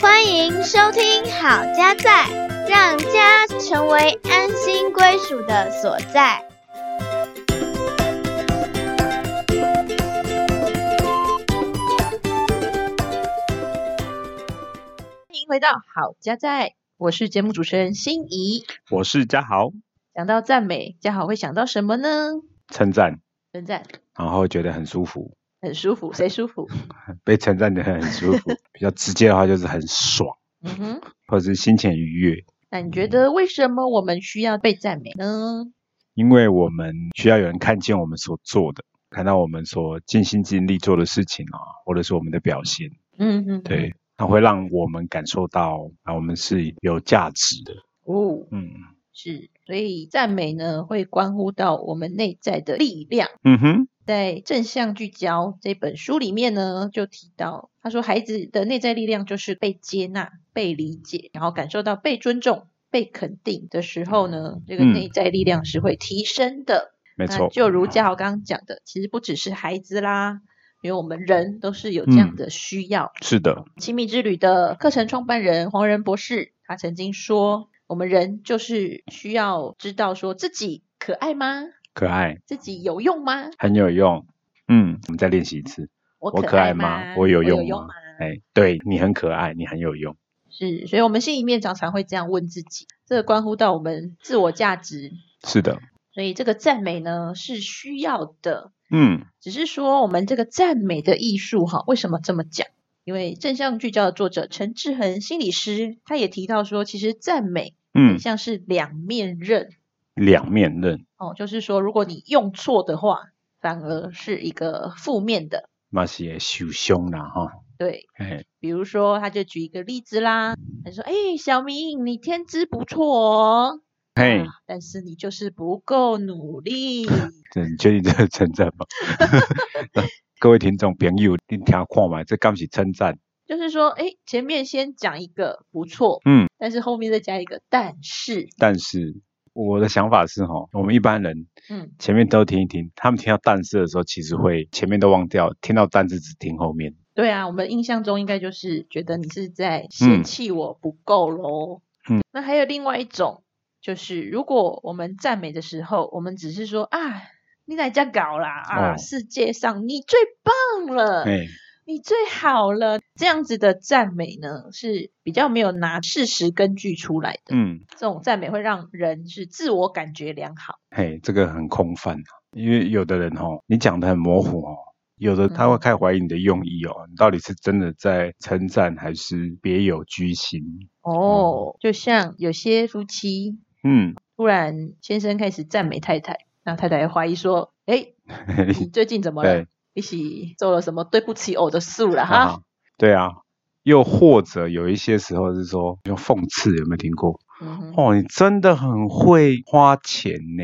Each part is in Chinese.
欢迎收听好家在，让家成为安心归属的所在。欢迎回到好家在，我是节目主持人心怡。我是嘉豪，讲到赞美，嘉豪会想到什么呢？称赞，称赞，然后觉得很舒服，很舒服，谁舒服？被称赞的很舒服。比较直接的话就是很爽，嗯哼，或者是心情愉悦，那你觉得为什么我们需要被赞美呢？因为我们需要有人看见我们所做的，看到我们所尽心尽力做的事情啊，或者是我们的表现，嗯嗯，对，它会让我们感受到啊，我们是有价值的，哦，嗯。是，所以赞美呢会关乎到我们内在的力量。嗯哼，在《正向聚焦》这本书里面呢，就提到，他说孩子的内在力量就是被接纳、被理解，然后感受到被尊重、被肯定的时候呢，这个嗯内在力量是会提升的。那没错，就如嘉豪刚刚讲的，其实不只是孩子啦，因为我们人都是有这样嗯的需要。是的，亲密之旅的课程创办人黄仁博士，他曾经说，我们人就是需要知道说自己可爱吗？可爱，自己有用吗？很有用，嗯，我们再练习一次，我我可爱可吗吗？我有用吗？哎，对你很可爱，你很有用，是，所以我们心里面常常会这样问自己，这个关乎到我们自我价值，是的，所以这个赞美呢是需要的。嗯只是说我们这个赞美的艺术哈，为什么这么讲？因为正向聚焦的作者陈志恒心理师，他也提到说，其实赞美很嗯，像是两面刃、两面刃。哦，就是说如果你用错的话，反而是一个负面的。那是会受伤啦哈，对，哎，比如说他就举一个例子啦，他说：“哎，小明，你天资不错哦，嘿啊，但是你就是不够努力。这你确定这是称赞吗？各位听众朋友，你听看嘛，这刚是称赞，就是说，哎，前面先讲一个不错，嗯，但是后面再加一个但是，但是我的想法是哈，我们一般人嗯，前面都听一听，他们听到但是的时候，其实会前面都忘掉，听到但是只听后面，对啊，我们印象中应该就是觉得你是在嫌弃我不够咯。嗯，那还有另外一种，就是如果我们赞美的时候，我们只是说啊，你哪家搞啦啊，哦。世界上你最棒了，哎，你最好了，这样子的赞美呢，是比较没有拿事实根据出来的。嗯，这种赞美会让人是自我感觉良好。嘿，这个很空泛啊，因为有的人哦，你讲的很模糊哦。有的他会嗯开始怀疑你的用意哦，你到底是真的在称赞还是别有居心？哦，就像有些夫妻嗯，突然先生开始赞美太太，那太太怀疑说：“哎，你最近怎么了对？一起做了什么对不起我的事了哈啊，对啊，又或者有一些时候是说用讽刺，有没有听过？？”嗯，哦，你真的很会花钱呢。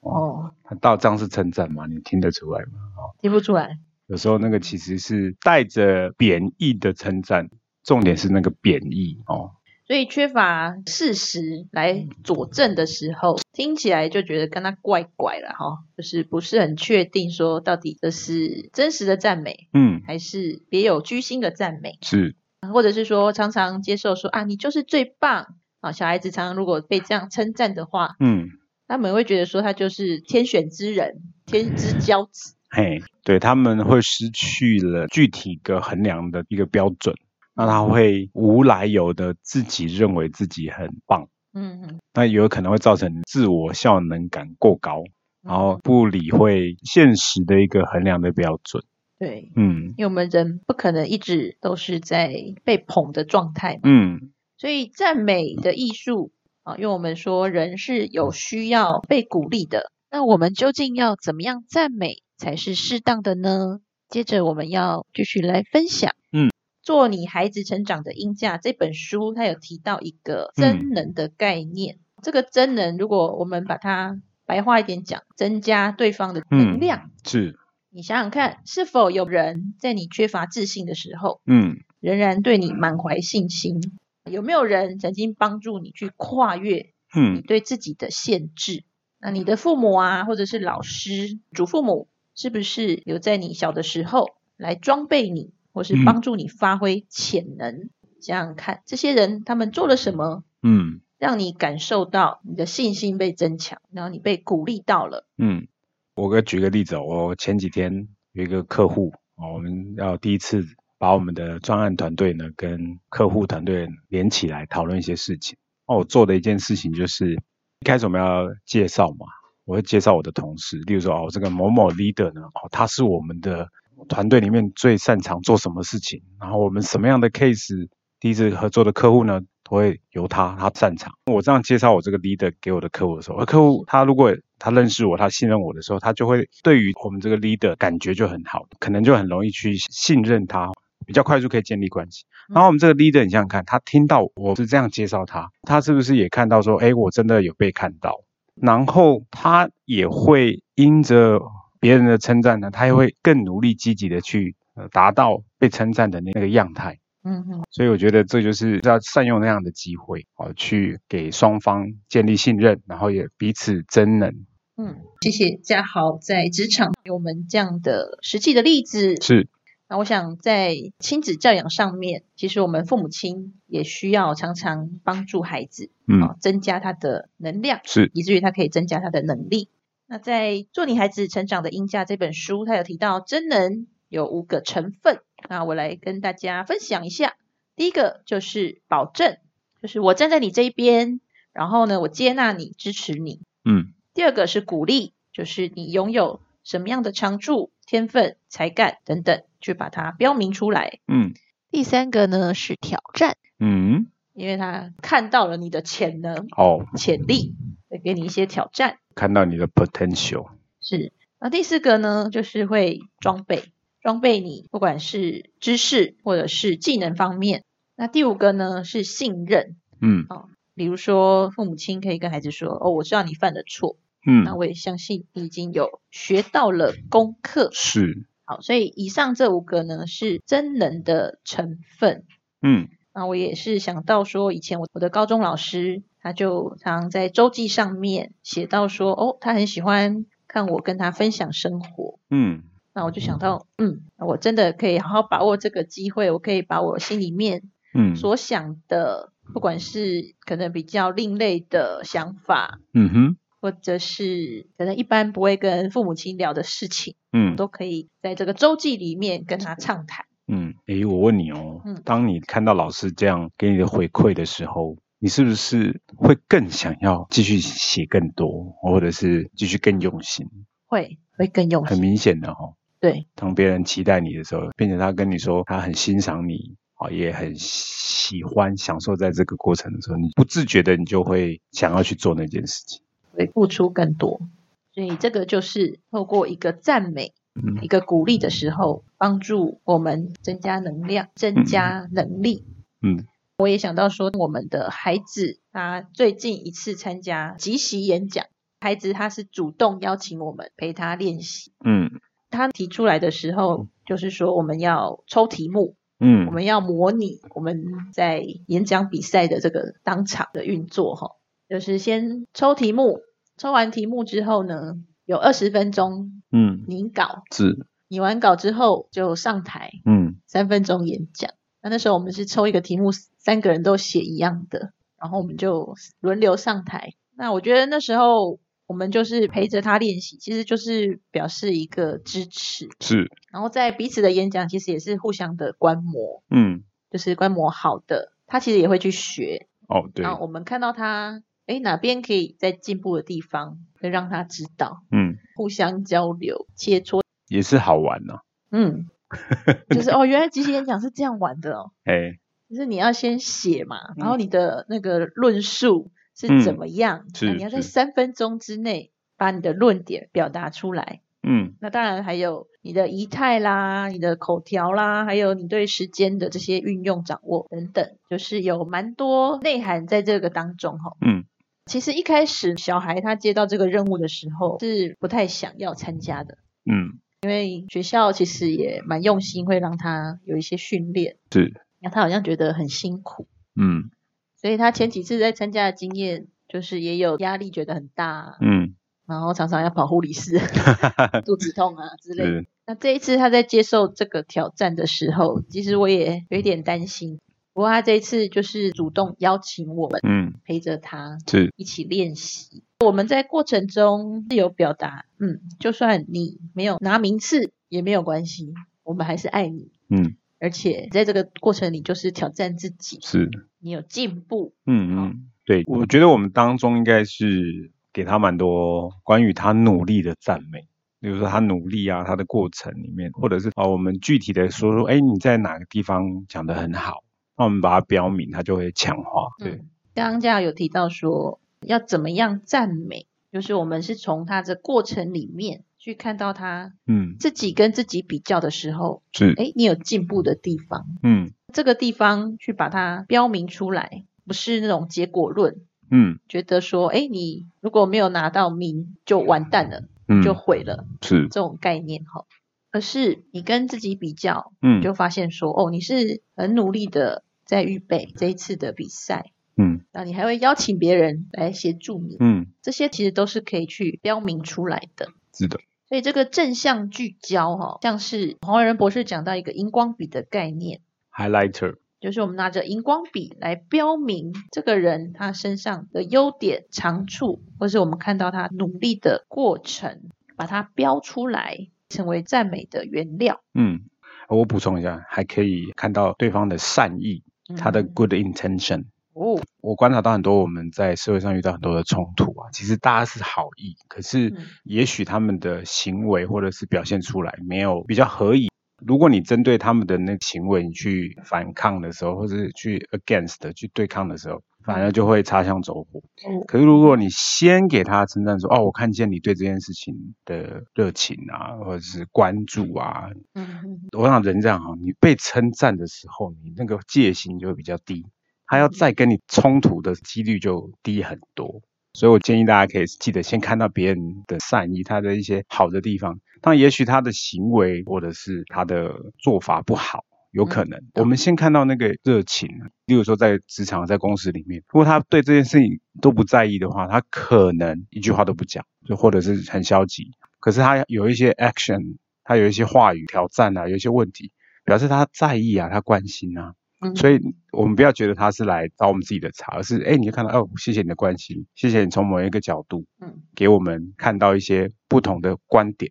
哦，他到这样是称赞吗？你听得出来吗？哦，听不出来。有时候那个其实是带着贬义的称赞，重点是那个贬义哦。所以缺乏事实来佐证的时候，听起来就觉得跟他怪怪了哈，就是不是很确定说到底这是真实的赞美，嗯，还是别有居心的赞美，是，或者是说常常接受说啊你就是最棒。啊，小孩子常常如果被这样称赞的话，嗯，他们会觉得说他就是天选之人，天之骄子。嘿，对他们会失去了具体的衡量的一个标准，那他会无来由的自己认为自己很棒。嗯嗯，那有可能会造成自我效能感过高，然后不理会现实的一个衡量的标准。对，嗯因为我们人不可能一直都是在被捧的状态嘛，嗯，所以赞美的艺术啊，因为我们说人是有需要被鼓励的，那我们究竟要怎么样赞美才是适当的呢？接着我们要继续来分享，嗯，做你孩子成长的音架这本书，它有提到一个真能的概念。这个真能，如果我们把它白话一点讲，增加对方的能量。是，你想想看，是否有人在你缺乏自信的时候，嗯仍然对你满怀信心？有没有人曾经帮助你去跨越你嗯对自己的限制？那你的父母啊，或者是老师、祖父母，是不是有在你小的时候来装备你，或是嗯帮助你发挥潜能？想想看，这些人他们做了什么，嗯让你感受到你的信心被增强，然后你被鼓励到了。嗯，我给举个例子哦，我前几天有一个客户哦，我们要第一次把我们的专案团队呢跟客户团队连起来讨论一些事情。哦，我做的一件事情就是一开始我们要介绍嘛，我会介绍我的同事，例如说哦，这个某某 leader 呢，哦，他是我们的团队里面最擅长做什么事情，然后我们什么样的 case，第一次合作的客户呢，都会由他他擅长。我这样介绍我这个 leader 给我的客户的时候，而客户他如果他认识我，他信任我的时候，他就会对于我们这个 leader 感觉就很好，可能就很容易去信任他，比较快速可以建立关系。然后我们这个 leader，你想想看，他听到我是这样介绍他，他是不是也看到说，哎，我真的有被看到？然后他也会因着别人的称赞呢，他也会更努力积极的去呃达到被称赞的那个样态。嗯哼，所以我觉得这就是要善用那样的机会，啊，去给双方建立信任，然后也彼此增能。嗯，谢谢嘉豪在职场给我们这样的实际的例子。是，那我想在亲子教养上面，其实我们父母亲也需要常常帮助孩子，嗯，啊，增加他的能量，是，以至于他可以增加他的能力。那在《做你孩子成长的音价》这本书，它有提到真能有五个成分，那我来跟大家分享一下。第一个就是保证，就是我站在你这一边，然后呢，我接纳你，支持你。嗯第二个是鼓励，就是你拥有什么样的长处、天分、才干等等，去把它标明出来。嗯第三个呢是挑战，嗯，因为他看到了你的潜能、哦，潜力，会给你一些挑战。看到你的 potential，是，那第四个呢，就是会装备，装备你不管是知识或者是技能方面。那第五个呢是信任，嗯哦比如说父母亲可以跟孩子说：“哦，我知道你犯的错，嗯那嗯，我也相信你已经有学到了功课。是，”好，所以以上这五个呢是真能的成分。嗯那我也是想到说，以前我我的高中老师他就常在周记上面写到说，哦，他很喜欢看我跟他分享生活。嗯。那我就想到，嗯，我真的可以好好把握这个机会，我可以把我心里面嗯。所想的，不管是可能比较另类的想法，嗯哼，或者是可能一般不会跟父母亲聊的事情，嗯。都可以在这个周记里面跟他畅谈。嗯，诶，我问你哦嗯，当你看到老师这样给你的回馈的时候，你是不是会更想要继续写更多，或者是继续更用心？会会更用心。很明显的哦，对，当别人期待你的时候，并且他跟你说他很欣赏你，啊，也很喜欢享受在这个过程的时候，你不自觉的你就会想要去做那件事情。会付出更多。所以这个就是透过一个赞美、嗯一个鼓励的时候，帮助我们增加能量、增加能力。嗯我也想到说，我们的孩子他最近一次参加即席演讲，孩子他是主动邀请我们陪他练习。嗯他提出来的时候，就是说我们要抽题目，嗯我们要模拟我们在演讲比赛的这个当场的运作哈，就是先抽题目，抽完题目之后呢，有二十分钟嗯，拟稿，是拟完稿之后就上台嗯三分钟演讲。那那时候我们是抽一个题目，三个人都写一样的，然后我们就轮流上台。那我觉得那时候我们就是陪着他练习，其实就是表示一个支持，是然后在彼此的演讲其实也是互相的观摩。嗯就是观摩好的，他其实也会去学。哦对然后我们看到他，哎哪边可以在进步的地方，会让他知道，嗯互相交流、切磋。也是好玩呢、嗯，就是哦，原来即席演讲是这样玩的哦。哎就是你要先写嘛，然后你的那个论述是怎么样，是你要在三分钟之内把你的论点表达出来。嗯那当然还有你的仪态啦、你的口条啦，还有你对时间的这些运用掌握等等，就是有蛮多内涵在这个当中哈。嗯其实一开始小孩他接到这个任务的时候是不太想要参加的，嗯因为学校其实也蛮用心，会让他有一些训练，是那他好像觉得很辛苦，嗯所以他前几次在参加的经验就是也有压力，觉得很大，嗯然后常常要跑护理室，肚子痛啊之类的。那这一次他在接受这个挑战的时候，其实我也有一点担心。不过他这一次就是主动邀请我们嗯陪着他是一起练习。我们在过程中是有表达，嗯，就算你没有拿名次也没有关系，我们还是爱你。嗯而且在这个过程里，就是挑战自己，是你有进步。嗯嗯，对，我觉得我们当中应该是给他蛮多关于他努力的赞美，比如说他努力啊，他的过程里面，或者是啊，我们具体的说说，哎，你在哪个地方讲得很好，那我们把它标明，它就会强化。对，嗯，刚刚嘉豪有提到说要怎么样赞美，就是我们是从它的过程里面去看到他嗯，自己跟自己比较的时候，是，哎，你有进步的地方，嗯。这个地方去把它标明出来，不是那种结果论，嗯。觉得说，哎，你如果没有拿到名就完蛋了，嗯，就毁了是，这种概念哈。而是你跟自己比较，嗯。就发现说，哦，你是很努力的在预备这一次的比赛，嗯。那你还会邀请别人来协助你，嗯，这些其实都是可以去标明出来的。是的，所以这个正向聚焦哈、像是黄伟仁博士讲到一个荧光笔的概念，highlighter，就是我们拿着荧光笔来标明这个人他身上的优点、长处，或是我们看到他努力的过程，把它标出来，成为赞美的原料。嗯，我补充一下，还可以看到对方的善意，他的嗯 good intention。哦，我观察到很多我们在社会上遇到很多的冲突啊，其实大家是好意，可是嗯也许他们的行为或者是表现出来没有比较合宜。如果你针对他们的那个行为，你去反抗的时候，或者是去 against 去对抗的时候，反而就会擦枪走火。哦可是如果你先给他称赞说，哦，我看见你对这件事情的热情啊，或者是关注啊，嗯嗯我想人这样哈，你被称赞的时候，你那个戒心就会比较低，他要再跟你冲突的几率就低很多。所以我建议大家可以记得先看到别人的善意，他的一些好的地方。但，也许他的行为或者是他的做法不好，有可能。我们先看到那个热情，例如说在职场、在公司里面，如果他对这件事情都不在意的话，他可能一句话都不讲，就或者是很消极。可是他有一些 action，他有一些话语挑战啊，有一些问题，表示他在意啊，他关心啊。嗯所以我们不要觉得他是来找我们自己的茬，而是哎，你就看到哦，谢谢你的关心，谢谢你从某一个角度嗯给我们看到一些不同的观点，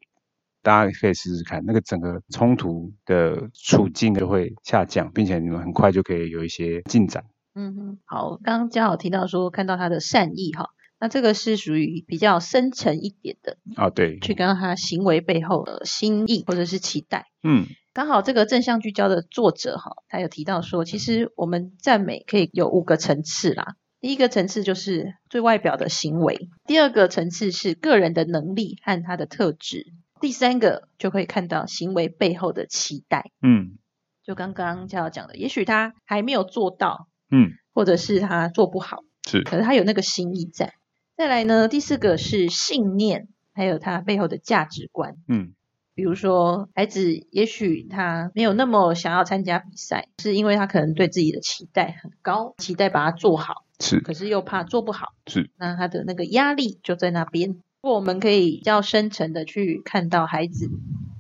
大家可以试试看，那个整个冲突的处境就会下降，并且你们很快就可以有一些进展。嗯哼，好，刚刚嘉豪提到说看到他的善意哈，那这个是属于比较深层一点的，啊，对，去看到他行为背后的心意或者是期待。嗯刚好这个正向聚焦的作者哈，他有提到说，其实我们赞美可以有五个层次啦。第一个层次就是最外表的行为，第二个层次是个人的能力和他的特质，第三个就可以看到行为背后的期待。嗯就刚刚嘉豪讲的，也许他还没有做到，嗯，或者是他做不好，是，可是他有那个心意在。再来呢，第四个是信念，还有他背后的价值观。嗯比如说，孩子也许他没有那么想要参加比赛，是因为他可能对自己的期待很高，期待把它做好，是可是又怕做不好，是，那他的那个压力就在那边。如果我们可以比较深层的去看到孩子，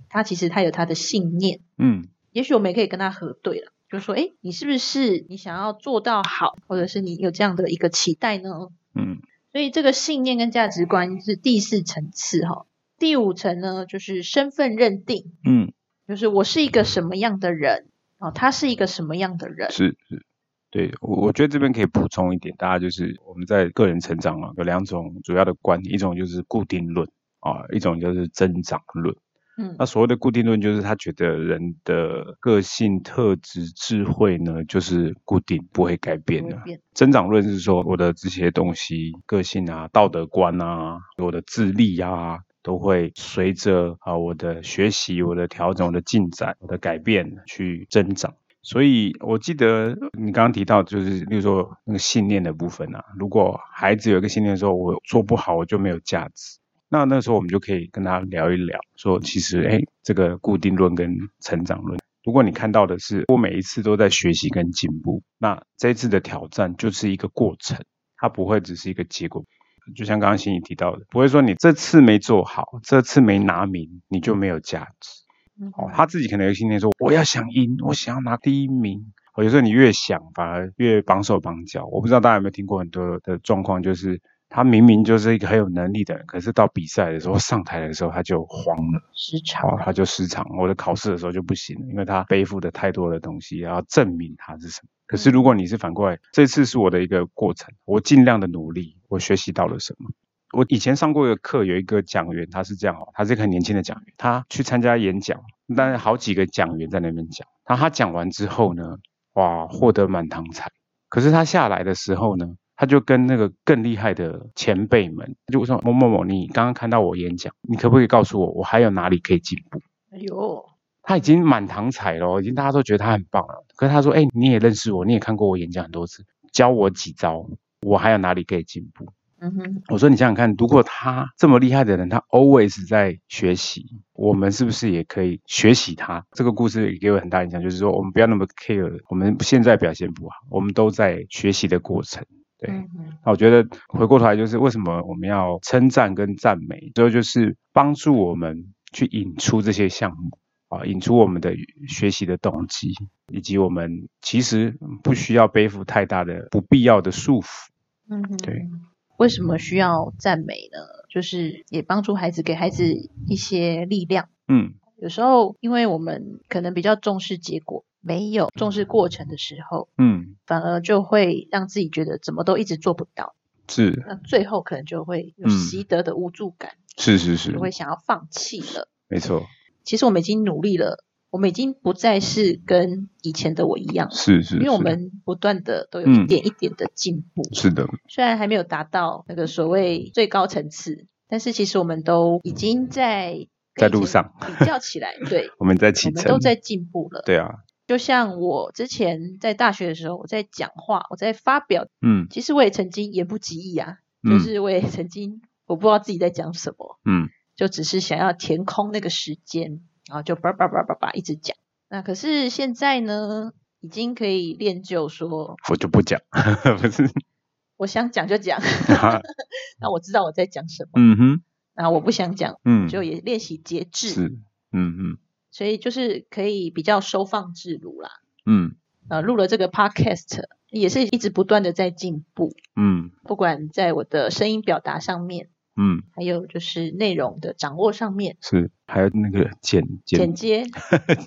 他其实他有他的信念，嗯也许我们也可以跟他核对了，就说，哎，你是不是你想要做到好，或者是你有这样的一个期待呢？嗯所以这个信念跟价值观是第四层次哈。第五层呢，就是身份认定，嗯，就是我是一个什么样的人哦，他是一个什么样的人。是是。对我，我觉得这边可以补充一点，大家就是我们在个人成长啊，有两种主要的观点，一种就是固定论啊，一种就是增长论。嗯那所谓的固定论，就是他觉得人的个性特质、智慧呢，就是固定，不会改变的。变增长论是说，我的这些东西，个性啊、道德观啊、我的智力啊，都会随着啊我的学习、我的调整、我的进展、我的改变去增长。所以我记得你刚刚提到，就是例如说那个信念的部分啊，如果孩子有一个信念说，我做不好我就没有价值，那那时候我们就可以跟他聊一聊，说其实哎，这个固定论跟成长论，如果你看到的是我每一次都在学习跟进步，那这一次的挑战就是一个过程，它不会只是一个结果。就像刚刚欣怡提到的，不会说你这次没做好，这次没拿名，你就没有价值。哦，他自己可能有信念说，我要想赢，我想要拿第一名。哦，有时候你越想，反而越绑手绑脚。我不知道大家有没有听过很多的状况，就是他明明就是一个很有能力的人，可是到比赛的时候上台的时候他就慌了，失常，哦，他就失常。我的考试的时候就不行了，因为他背负的太多的东西，要证明他是什么。可是如果你是反过来，这次是我的一个过程，我尽量的努力，我学习到了什么？我以前上过一个课，有一个讲员，他是这样哦，他是一个很年轻的讲员，他去参加演讲，但是好几个讲员在那边讲，他他讲完之后呢？哇，获得满堂彩。可是他下来的时候呢，他就跟那个更厉害的前辈们就说：“某某某，你刚刚看到我演讲，你可不可以告诉我，我还有哪里可以进步？”哎呦，他已经满堂彩了，已经大家都觉得他很棒了。可是他说：“哎，你也认识我，你也看过我演讲很多次，教我几招，我还有哪里可以进步？”嗯哼，我说你想想看，如果他这么厉害的人，他 always 在学习，我们是不是也可以学习他？这个故事也给我很大影响，就是说我们不要那么 care，我们现在表现不好，我们都在学习的过程。对，那我觉得回过头来就是为什么我们要称赞跟赞美，最后就是帮助我们去引出这些项目啊，引出我们的学习的动机，以及我们其实不需要背负太大的不必要的束缚。嗯，对。为什么需要赞美呢？就是也帮助孩子，给孩子一些力量。嗯，有时候因为我们可能比较重视结果，没有重视过程的时候，嗯，反而就会让自己觉得怎么都一直做不到。是，那最后可能就会有习得的无助感。是是是，就会想要放弃了。没错。其实我们已经努力了。我们已经不再是跟以前的我一样，是是，因为我们不断的都有一点一点的进步，是的。虽然还没有达到那个所谓最高层次，但是其实我们都已经在在路上比较起来，对，我们在启程，都在进步了。对啊，就像我之前在大学的时候，我在讲话，我在发表，嗯，其实我也曾经言不及义啊，就是我也曾经我不知道自己在讲什么，嗯，就只是想要填空那个时间。然后就叭叭叭叭叭一直讲，那可是现在呢，已经可以练就说，我就不讲，不是，我想讲就讲，那我知道我在讲什么，嗯哼，那我不想讲，嗯，就也练习节制，是，嗯嗯，所以就是可以比较收放自如啦，嗯，呃，录了这个 podcast 也是一直不断的在进步，嗯，不管在我的声音表达上面。嗯，还有就是内容的掌握上面是，还有那个剪剪接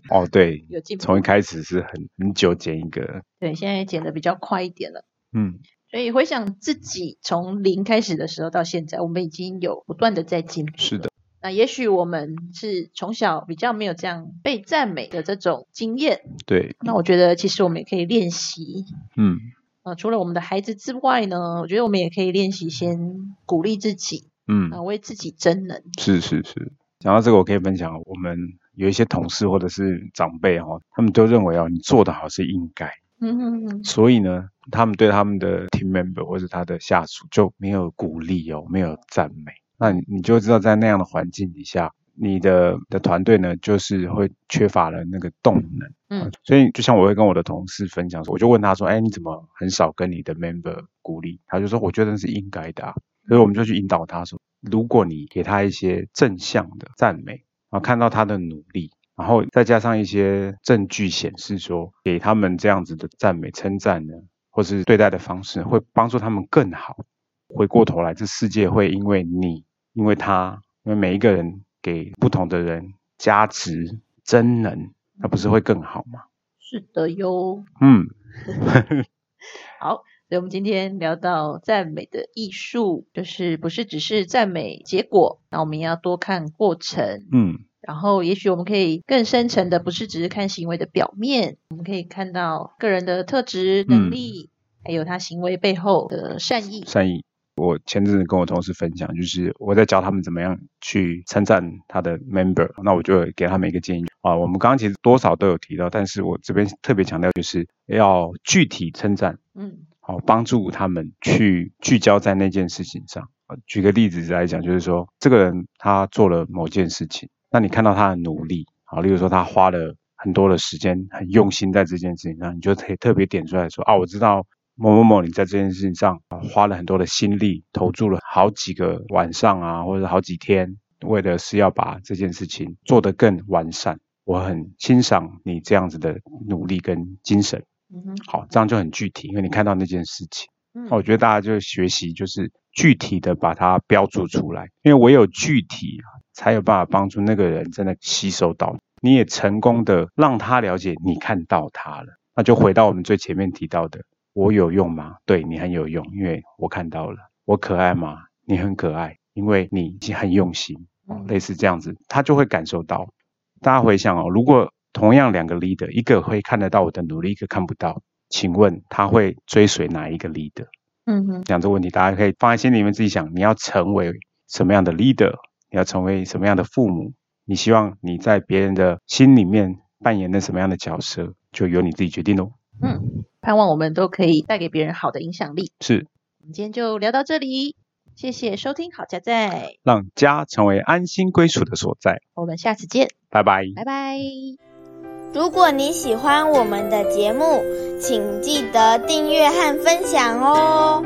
哦，对，有进步。从一开始是很很久剪一个，对，现在剪的比较快一点了。嗯，所以回想自己从零开始的时候到现在，我们已经有不断的在进步。是的，那也许我们是从小比较没有这样被赞美的这种经验。对，那我觉得其实我们也可以练习。嗯，呃，除了我们的孩子之外呢，我觉得我们也可以练习先鼓励自己。嗯啊，为自己争能是是是。讲到这个，我可以分享，我们有一些同事或者是长辈哈，他们都认为哦，你做得好是应该。嗯嗯嗯。所以呢，他们对他们的 team member 或者他的下属就没有鼓励哦，没有赞美。那你就知道，在那样的环境底下，你的的团队呢，就是会缺乏了那个动能。嗯。所以，就像我会跟我的同事分享说，我就问他说：“哎，你怎么很少跟你的 member 鼓励？”他就说：“我觉得是应该的。”啊。所以我们就去引导他说：如果你给他一些正向的赞美，然后看到他的努力，然后再加上一些证据显示说，给他们这样子的赞美称赞呢，或是对待的方式，会帮助他们更好。回过头来，这世界会因为你，因为他，因为每一个人给不同的人加值真能，那不是会更好吗？是的哟。嗯。好。所以我们今天聊到赞美的艺术，就是不是只是赞美结果，那我们要多看过程，嗯，然后也许我们可以更深层的，不是只是看行为的表面，我们可以看到个人的特质、能力，还有他行为背后的善意。善意。我前阵子跟我同事分享，就是我在教他们怎么样去称赞他的 member，那我就给他们一个建议啊。我们刚刚其实多少都有提到，但是我这边特别强调，就是要具体称赞，嗯。好，帮助他们去聚焦在那件事情上。举个例子来讲，就是说，这个人他做了某件事情，那你看到他的努力，好，例如说他花了很多的时间，很用心在这件事情上，你就可以特别点出来说，啊，我知道某某某，你在这件事情上花了很多的心力，投注了好几个晚上啊，或者好几天，为的是要把这件事情做得更完善。我很欣赏你这样子的努力跟精神。嗯哼，好，这样就很具体，因为你看到那件事情。嗯我觉得大家就学习，就是具体的把它标注出来，因为唯有具体啊才有办法帮助那个人真的吸收到，你也成功的让他了解你看到他了。那就回到我们最前面提到的，我有用吗？对你很有用，因为我看到了。我可爱吗？你很可爱，因为你已经很用心。类似这样子，他就会感受到。大家回想哦，如果同样两个 leader，一个会看得到我的努力，一个看不到，请问他会追随哪一个 leader？嗯哼，讲这个问题，大家可以放在心里面自己想，你要成为什么样的 leader，你要成为什么样的父母，你希望你在别人的心里面扮演的什么样的角色，就由你自己决定喽。嗯，盼望我们都可以带给别人好的影响力。是，我们今天就聊到这里，谢谢收听好家在，让家成为安心归属的所在。我们下次见，拜拜。拜拜。如果你喜欢我们的节目，请记得订阅和分享哦。